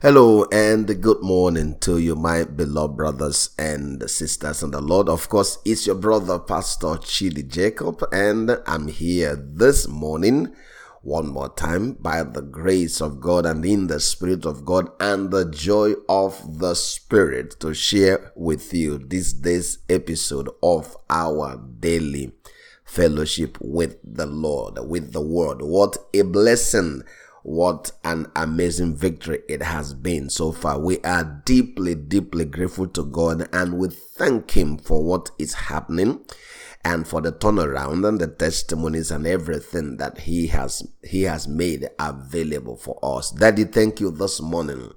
Hello and good morning to you, my beloved brothers and sisters in the Lord. Of course, it's your brother, Pastor Chidi Jacob, and I'm here this morning one more time by the grace of God and in the Spirit of God and the joy of the Spirit to share with you this day's episode of our daily fellowship with the Lord, with the Word. What a blessing what an amazing victory it has been so far. We are deeply, deeply grateful to God and we thank Him for what is happening and for the turnaround and the testimonies and everything that He has He has made available for us. Daddy, thank you this morning.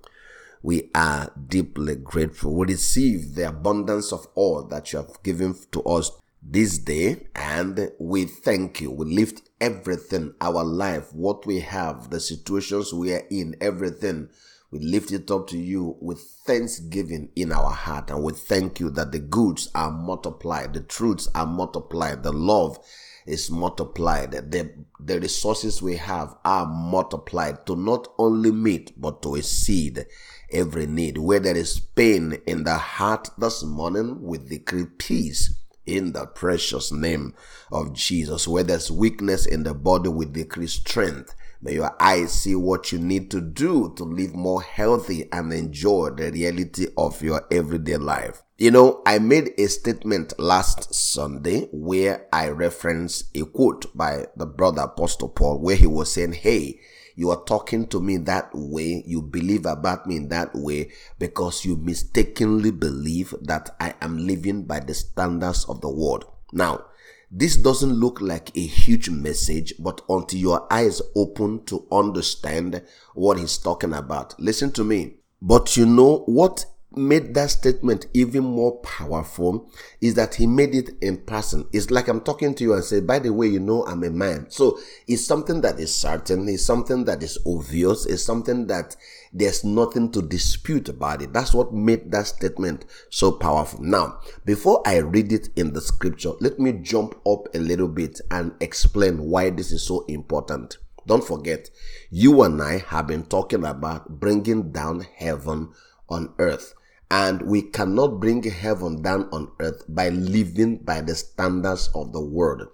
We are deeply grateful. We receive the abundance of all that you have given to us this day and we thank you. We lift everything, our life, what we have, the situations we are in, everything. We lift it up to you with thanksgiving in our heart and we thank you that the goods are multiplied, the truths are multiplied, the love is multiplied, the, the resources we have are multiplied to not only meet but to exceed every need. Where there is pain in the heart this morning, we decree peace in the precious name of Jesus. Where there's weakness in the body, we decrease strength. May your eyes see what you need to do to live more healthy and enjoy the reality of your everyday life. You know, I made a statement last Sunday where I referenced a quote by the brother Apostle Paul where he was saying, Hey, you are talking to me that way, you believe about me in that way because you mistakenly believe that I am living by the standards of the world. Now, this doesn't look like a huge message, but until your eyes open to understand what he's talking about. Listen to me. But you know what made that statement even more powerful is that he made it in person. It's like I'm talking to you and say, by the way, you know, I'm a man. So it's something that is certain. It's something that is obvious. It's something that there's nothing to dispute about it. That's what made that statement so powerful. Now, before I read it in the scripture, let me jump up a little bit and explain why this is so important. Don't forget, you and I have been talking about bringing down heaven on earth. And we cannot bring heaven down on earth by living by the standards of the world.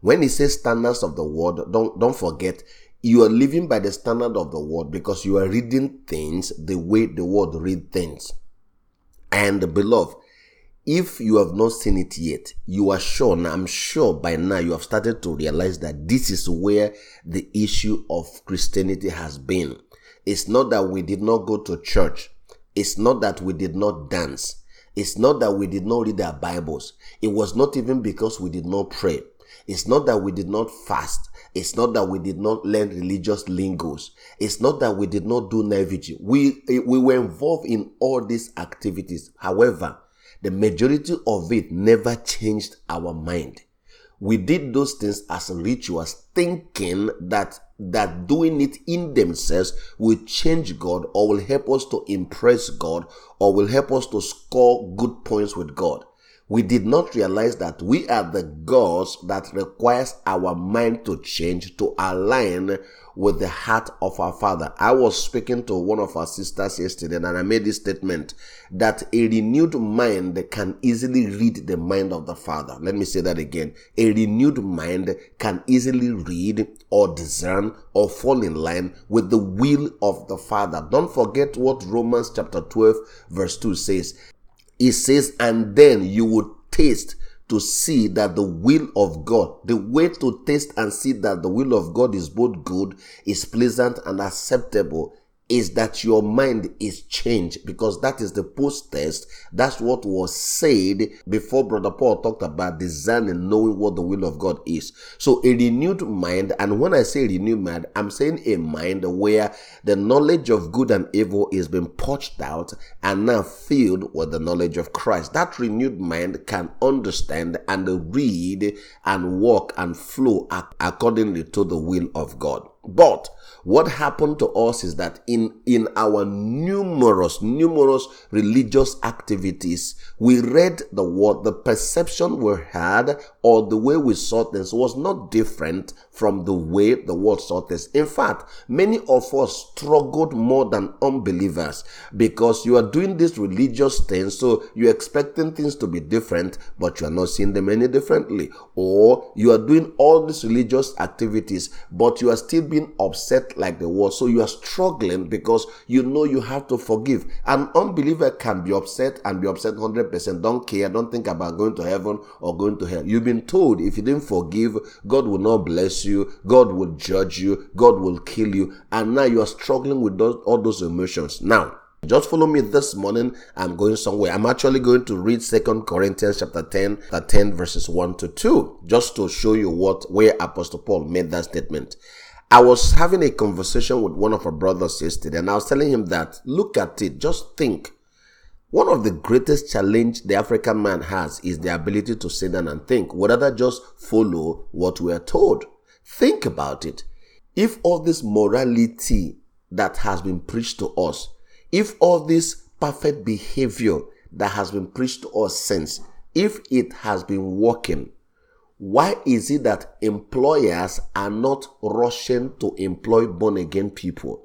When he says standards of the world, don't, don't forget, you are living by the standard of the world because you are reading things the way the world read things. And beloved, if you have not seen it yet, you are sure, and I'm sure by now you have started to realize that this is where the issue of Christianity has been. It's not that we did not go to church. It's not that we did not dance. It's not that we did not read our Bibles. It was not even because we did not pray. It's not that we did not fast. It's not that we did not learn religious lingos. It's not that we did not do night We, eh, we were involved in all these activities. However, the majority of it never changed our mind. We did those things as rituals, thinking that that doing it in themselves will change God or will help us to impress God or will help us to score good points with God. We did not realize that we are the gods that requires our mind to change to align with the heart of our Father. I was speaking to one of our sisters yesterday and I made this statement that a renewed mind can easily read the mind of the Father. Let me say that again. A renewed mind can easily read or discern or fall in line with the will of the Father. Don't forget what Romans chapter 12 verse 2 says. It says, and then you would taste to see that the will of God, the way to taste and see that the will of God is both good, is pleasant and acceptable is that your mind is changed because that is the post test. That's what was said before Brother Paul talked about discerning, knowing what the will of God is. So a renewed mind, and when I say renewed mind, I'm saying a mind where the knowledge of good and evil is being purged out and now filled with the knowledge of Christ. That renewed mind can understand and read and walk and flow accordingly to the will of God. But what happened to us is that in, in our numerous, numerous religious activities, we read the word, the perception we had or the way we saw things was not different from the way the world saw things. In fact, many of us struggled more than unbelievers because you are doing these religious things, so you're expecting things to be different, but you are not seeing them any differently. Or you are doing all these religious activities, but you are still upset like the world. So you are struggling because you know you have to forgive. An unbeliever can be upset and be upset 100%. Don't care. Don't think about going to heaven or going to hell. You've been told if you didn't forgive, God will not bless you. God will judge you. God will kill you. And now you are struggling with those, all those emotions. Now, just follow me this morning. I'm going somewhere. I'm actually going to read Second Corinthians chapter 10, 10 verses 1 to 2, just to show you what where Apostle Paul made that statement. I was having a conversation with one of our brothers yesterday, and I was telling him that look at it, just think. One of the greatest challenge the African man has is the ability to sit down and think, rather just follow what we are told. Think about it. If all this morality that has been preached to us if all this perfect behavior that has been preached to us since, if it has been working, why is it that employers are not rushing to employ born again people?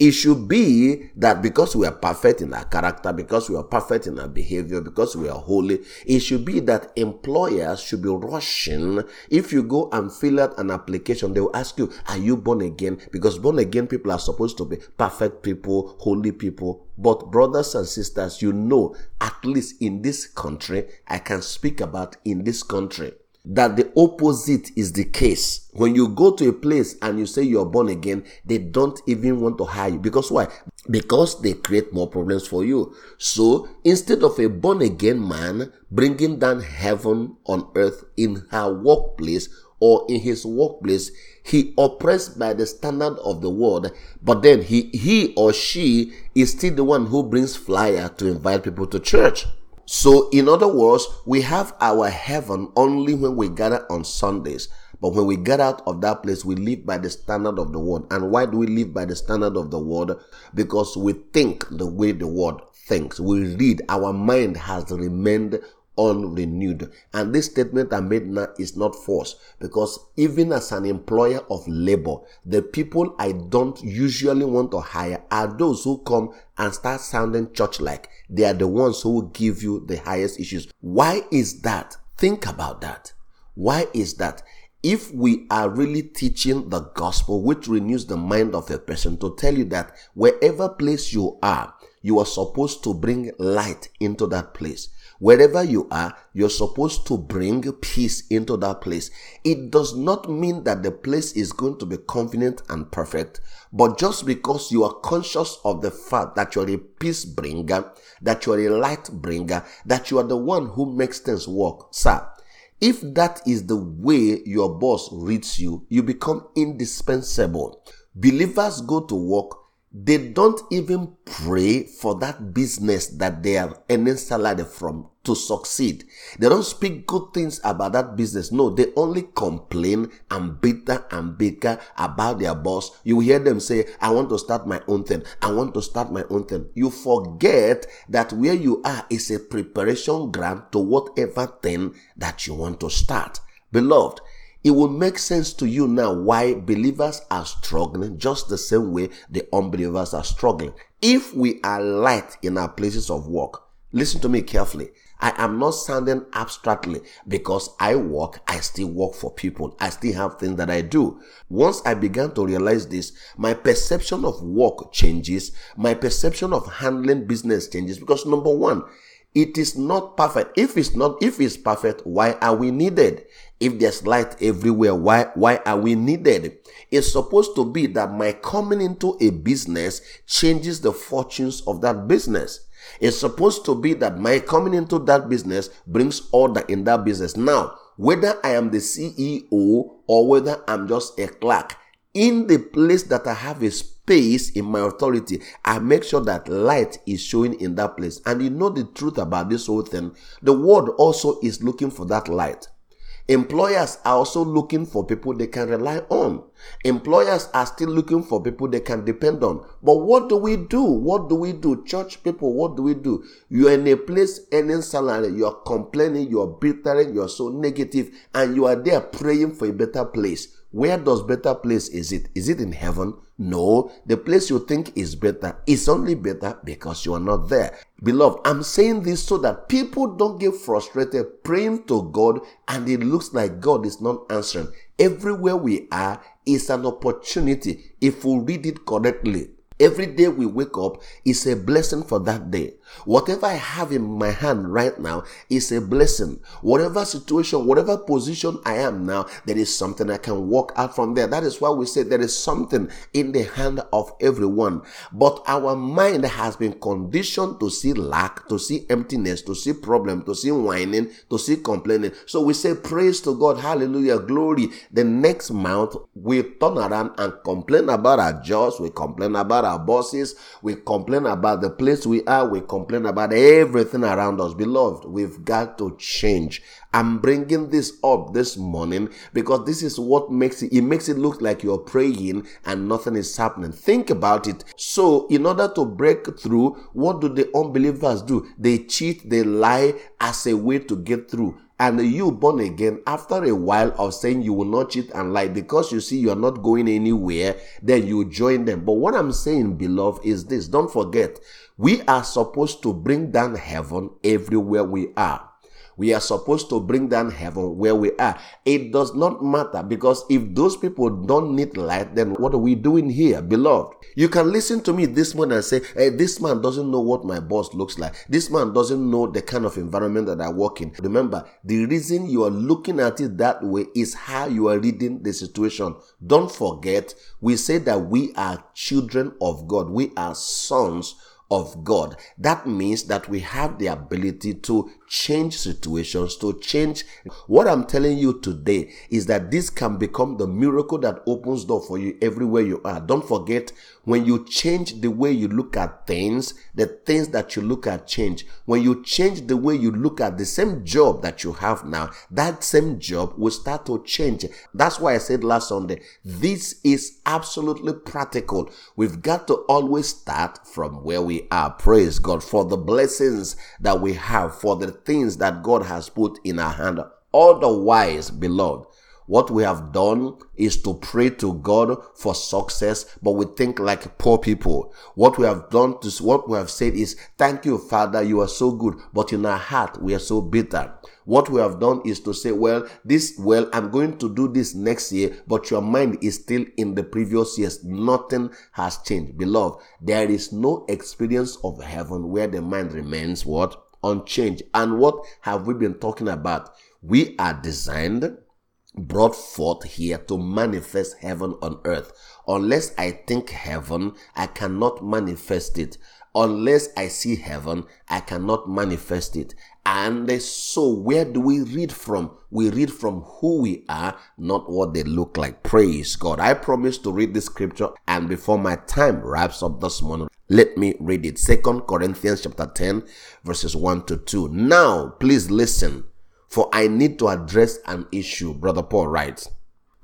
It should be that because we are perfect in our character, because we are perfect in our behavior, because we are holy, it should be that employers should be rushing. If you go and fill out an application, they will ask you, Are you born again? Because born again people are supposed to be perfect people, holy people. But, brothers and sisters, you know, at least in this country, I can speak about in this country that the opposite is the case. When you go to a place and you say you're born again, they don't even want to hire you. Because why? Because they create more problems for you. So instead of a born again man bringing down heaven on earth in her workplace or in his workplace, he oppressed by the standard of the world, but then he, he or she is still the one who brings flyer to invite people to church. So, in other words, we have our heaven only when we gather on Sundays. But when we get out of that place, we live by the standard of the word. And why do we live by the standard of the word? Because we think the way the word thinks. We read, our mind has remained unrenewed. And this statement I made now is not false because even as an employer of labor, the people I don't usually want to hire are those who come and start sounding church like. They are the ones who will give you the highest issues. Why is that? Think about that. Why is that? If we are really teaching the gospel, which renews the mind of a person to tell you that wherever place you are, you are supposed to bring light into that place. Wherever you are, you're supposed to bring peace into that place. It does not mean that the place is going to be confident and perfect, but just because you are conscious of the fact that you're a peace bringer, that you're a light bringer, that you are the one who makes things work, sir. If that is the way your boss reads you, you become indispensable. Believers go to work they don't even pray for that business that they are earning salary from to succeed. They don't speak good things about that business. No, they only complain and bitter and bitter about their boss. You hear them say, I want to start my own thing. I want to start my own thing. You forget that where you are is a preparation ground to whatever thing that you want to start. Beloved, it will make sense to you now why believers are struggling just the same way the unbelievers are struggling. If we are light in our places of work, listen to me carefully. I am not sounding abstractly because I work, I still work for people. I still have things that I do. Once I began to realize this, my perception of work changes. My perception of handling business changes because number one, it is not perfect. If it's not, if it's perfect, why are we needed? If there's light everywhere, why, why are we needed? It's supposed to be that my coming into a business changes the fortunes of that business. It's supposed to be that my coming into that business brings order in that business. Now, whether I am the CEO or whether I'm just a clerk, in the place that I have a space in my authority, I make sure that light is showing in that place. And you know the truth about this whole thing. The world also is looking for that light. Employers are also looking for people they can rely on. Employers are still looking for people they can depend on. But what do we do? What do we do? Church people, what do we do? You're in a place earning salary, you're complaining, you're bittering, you're so negative, and you are there praying for a better place. Where does better place is it? Is it in heaven? No, the place you think is better is only better because you are not there. Beloved, I'm saying this so that people don't get frustrated praying to God and it looks like God is not answering. Everywhere we are is an opportunity if we read it correctly. Every day we wake up is a blessing for that day. Whatever I have in my hand right now is a blessing. Whatever situation, whatever position I am now, there is something I can walk out from there. That is why we say there is something in the hand of everyone. But our mind has been conditioned to see lack, to see emptiness, to see problem, to see whining, to see complaining. So we say praise to God, hallelujah, glory. The next month we turn around and complain about our jobs, we complain about our bosses, we complain about the place we are, we complain about everything around us. Beloved, we've got to change. I'm bringing this up this morning because this is what makes it, it makes it look like you're praying and nothing is happening. Think about it. So, in order to break through, what do the unbelievers do? They cheat, they lie as a way to get through and you born again after a while of saying you will not cheat and lie because you see you are not going anywhere then you join them. But what i'm saying beloved is this. Don't forget we are supposed to bring down heaven everywhere we are we are supposed to bring down heaven where we are. It does not matter because if those people don't need light, then what are we doing here, beloved? You can listen to me this morning and say, hey, this man doesn't know what my boss looks like. This man doesn't know the kind of environment that I work in. Remember, the reason you are looking at it that way is how you are reading the situation. Don't forget, we say that we are children of God. We are sons of God. That means that we have the ability to change situations, to change. What I'm telling you today is that this can become the miracle that opens door for you everywhere you are. Don't forget when you change the way you look at things, the things that you look at change. When you change the way you look at the same job that you have now, that same job will start to change. That's why I said last Sunday, this is absolutely practical. We've got to always start from where we are. Praise God for the blessings that we have, for the things that God has put in our hand. Otherwise, beloved, what we have done is to pray to God for success, but we think like poor people. What we have done to what we have said is, thank you, Father, you are so good. But in our heart, we are so bitter. What we have done is to say, well, this, well, I'm going to do this next year, but your mind is still in the previous years. Nothing has changed. Beloved, there is no experience of heaven where the mind remains what? Unchanged. And what have we been talking about? We are designed brought forth here to manifest heaven on earth. Unless I think heaven, I cannot manifest it. Unless I see heaven, I cannot manifest it. And so, where do we read from? We read from who we are, not what they look like. Praise God. I promise to read this scripture, and before my time wraps up this morning, let me read it. Second Corinthians chapter 10, verses 1 to 2. Now, please listen for I need to address an issue, Brother Paul writes.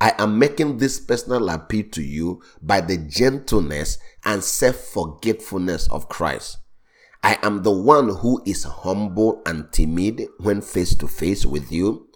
I am making this personal appeal to you by the gentleness and self forgetfulness of Christ. I am the one who is humble and timid when face to face with you,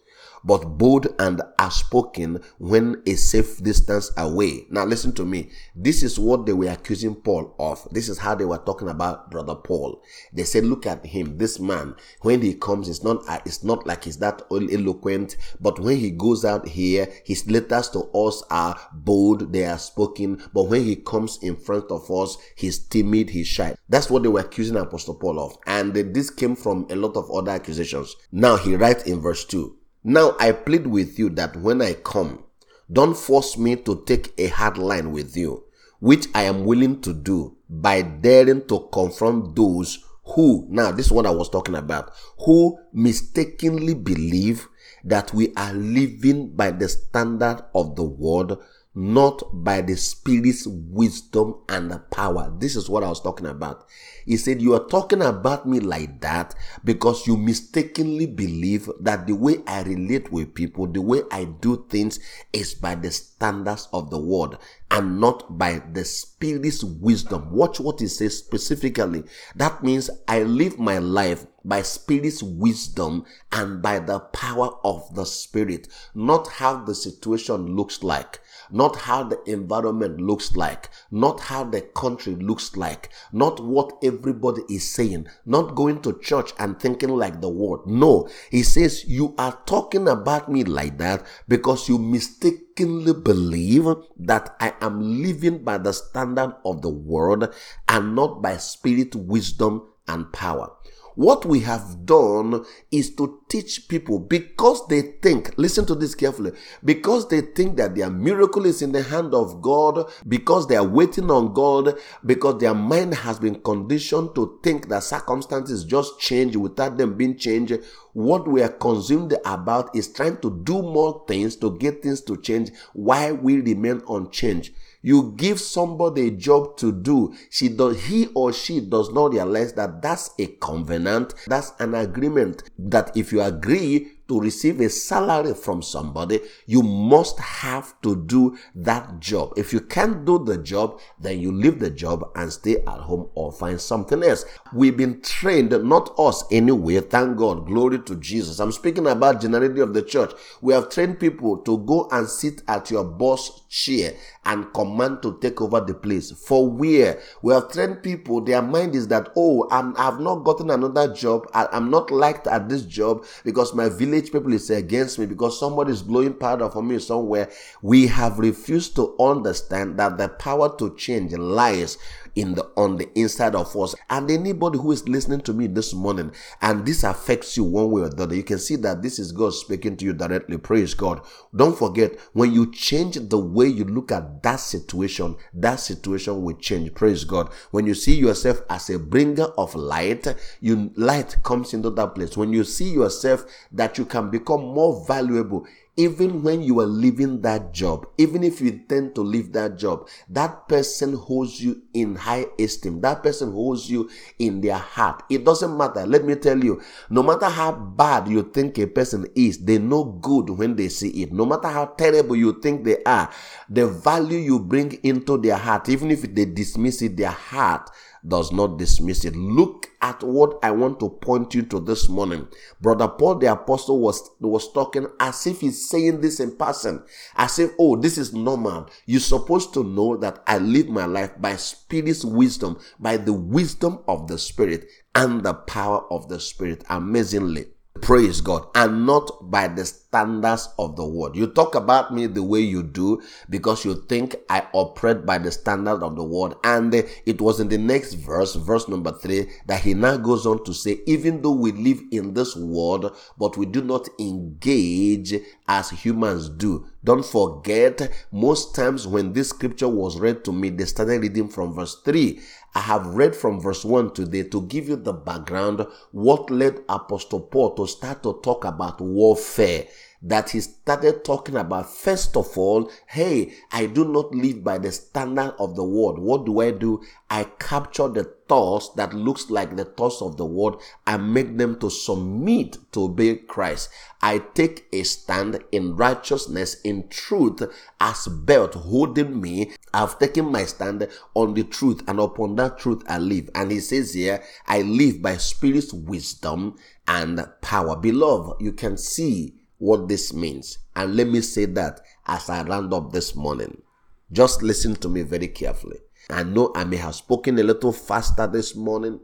but bold and are spoken when a safe distance away. Now listen to me. This is what they were accusing Paul of. This is how they were talking about brother Paul. They said, look at him. This man, when he comes, it's not, uh, it's not like he's that eloquent, but when he goes out here, his letters to us are bold. They are spoken. But when he comes in front of us, he's timid. He's shy. That's what they were accusing Apostle Paul of. And this came from a lot of other accusations. Now he writes in verse 2 now I plead with you that when I come, don't force me to take a hard line with you, which I am willing to do by daring to confront those who, now this is what I was talking about, who mistakenly believe that we are living by the standard of the world, not by the Spirit's wisdom and the power. This is what I was talking about. He said, You are talking about me like that because you mistakenly believe that the way I relate with people, the way I do things is by the standards of the world and not by the Spirit's wisdom. Watch what he says specifically. That means I live my life by Spirit's wisdom and by the power of the Spirit, not how the situation looks like not how the environment looks like, not how the country looks like, not what everybody is saying, not going to church and thinking like the world. No, he says, You are talking about me like that because you mistakenly believe that I am living by the standard of the world and not by spirit, wisdom, and power. What we have done is to teach people because they think, listen to this carefully, because they think that their miracle is in the hand of God, because they are waiting on God, because their mind has been conditioned to think that circumstances just change without them being changed. What we are consumed about is trying to do more things to get things to change while we remain unchanged. You give somebody a job to do. She does, he or she does not realize that that's a covenant. That's an agreement that if you agree to receive a salary from somebody, you must have to do that job. If you can't do the job, then you leave the job and stay at home or find something else. We've been trained, not us anyway, thank God, glory to Jesus. I'm speaking about generality of the church. We have trained people to go and sit at your boss chair and command to take over the place. For where we have trained people, their mind is that, oh, I'm, I've not gotten another job. I, I'm not liked at this job because my village people is against me because somebody is blowing powder for me somewhere. We have refused to understand that the power to change lies in the on the inside of us. And anybody who is listening to me this morning and this affects you one way or the other, you can see that this is God speaking to you directly. Praise God. Don't forget when you change the way you look at that situation, that situation will change. Praise God. When you see yourself as a bringer of light, you light comes into that place. When you see yourself that you can become more valuable even when you are leaving that job, even if you intend to leave that job, that person holds you in high esteem. That person holds you in their heart. It doesn't matter. Let me tell you, no matter how bad you think a person is, they know good when they see it. No matter how terrible you think they are, the value you bring into their heart, even if they dismiss it, their heart does not dismiss it. Look at what I want to point you to this morning. Brother Paul the apostle was, was talking as if he's saying this in person, as if, oh, this is normal. You're supposed to know that I live my life by spirit's wisdom, by the wisdom of the spirit and the power of the spirit. Amazingly. Praise God. And not by the standards of the world. You talk about me the way you do because you think I operate by the standard of the world. And it was in the next verse, verse number three, that he now goes on to say, even though we live in this world, but we do not engage as humans do. Don't forget, most times when this scripture was read to me, they started reading from verse 3. I have read from verse 1 today to give you the background, what led Apostle Paul to start to talk about warfare that he started talking about first of all hey i do not live by the standard of the world what do i do? I capture the thoughts that looks like the thoughts of the world and make them to submit to obey christ. I take a stand in righteousness in truth as belt holding me. I've taken my stand on the truth and upon that truth i live. And he says here i live by spirit's wisdom and power. Beloved you can see what this means. And let me say that as I round up this morning. Just listen to me very carefully. I know I may have spoken a little faster this morning.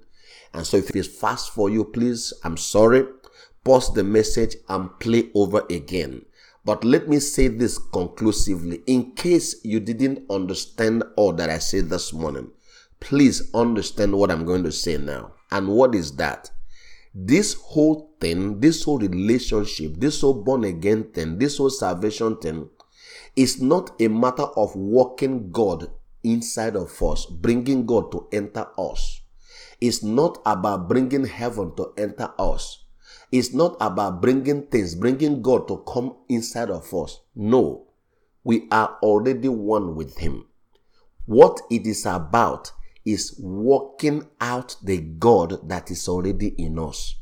And so if it's fast for you, please, I'm sorry. Pause the message and play over again. But let me say this conclusively in case you didn't understand all that I said this morning. Please understand what I'm going to say now. And what is that? This whole thing, this whole relationship, this whole born again thing, this whole salvation thing is not a matter of walking God inside of us, bringing God to enter us. It's not about bringing heaven to enter us. It's not about bringing things, bringing God to come inside of us. No. We are already one with Him. What it is about is working out the God that is already in us.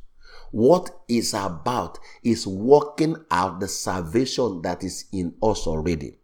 What is about is working out the salvation that is in us already.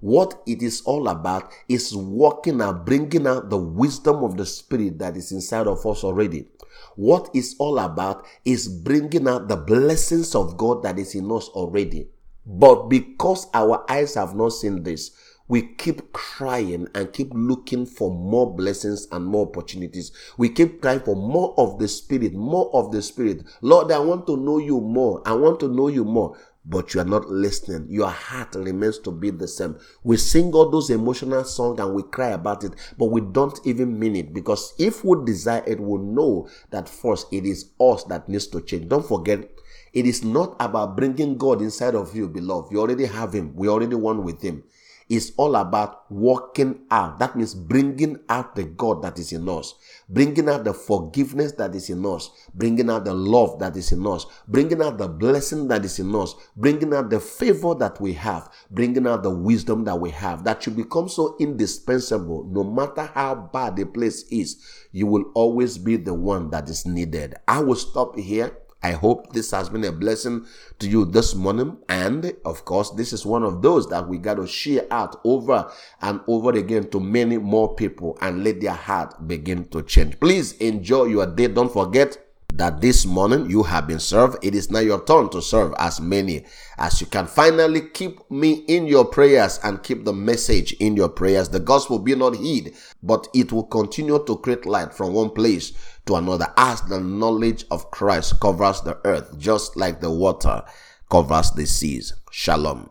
What it is all about is working out, bringing out the wisdom of the Spirit that is inside of us already. What it's all about is bringing out the blessings of God that is in us already. But because our eyes have not seen this, we keep crying and keep looking for more blessings and more opportunities. We keep crying for more of the Spirit, more of the Spirit. Lord, I want to know you more. I want to know you more. But you are not listening. Your heart remains to be the same. We sing all those emotional songs and we cry about it, but we don't even mean it because if we desire it, we know that first it is us that needs to change. Don't forget, it is not about bringing God inside of you, beloved. You already have Him. We already one with Him is all about working out. That means bringing out the God that is in us, bringing out the forgiveness that is in us, bringing out the love that is in us, bringing out the blessing that is in us, bringing out the favor that we have, bringing out the wisdom that we have. That should become so indispensable. No matter how bad the place is, you will always be the one that is needed. I will stop here. I hope this has been a blessing to you this morning. And of course, this is one of those that we got to share out over and over again to many more people and let their heart begin to change. Please enjoy your day. Don't forget that this morning you have been served. It is now your turn to serve as many as you can. Finally, keep me in your prayers and keep the message in your prayers. The gospel be not hid, but it will continue to create light from one place to another as the knowledge of Christ covers the earth, just like the water covers the seas. Shalom.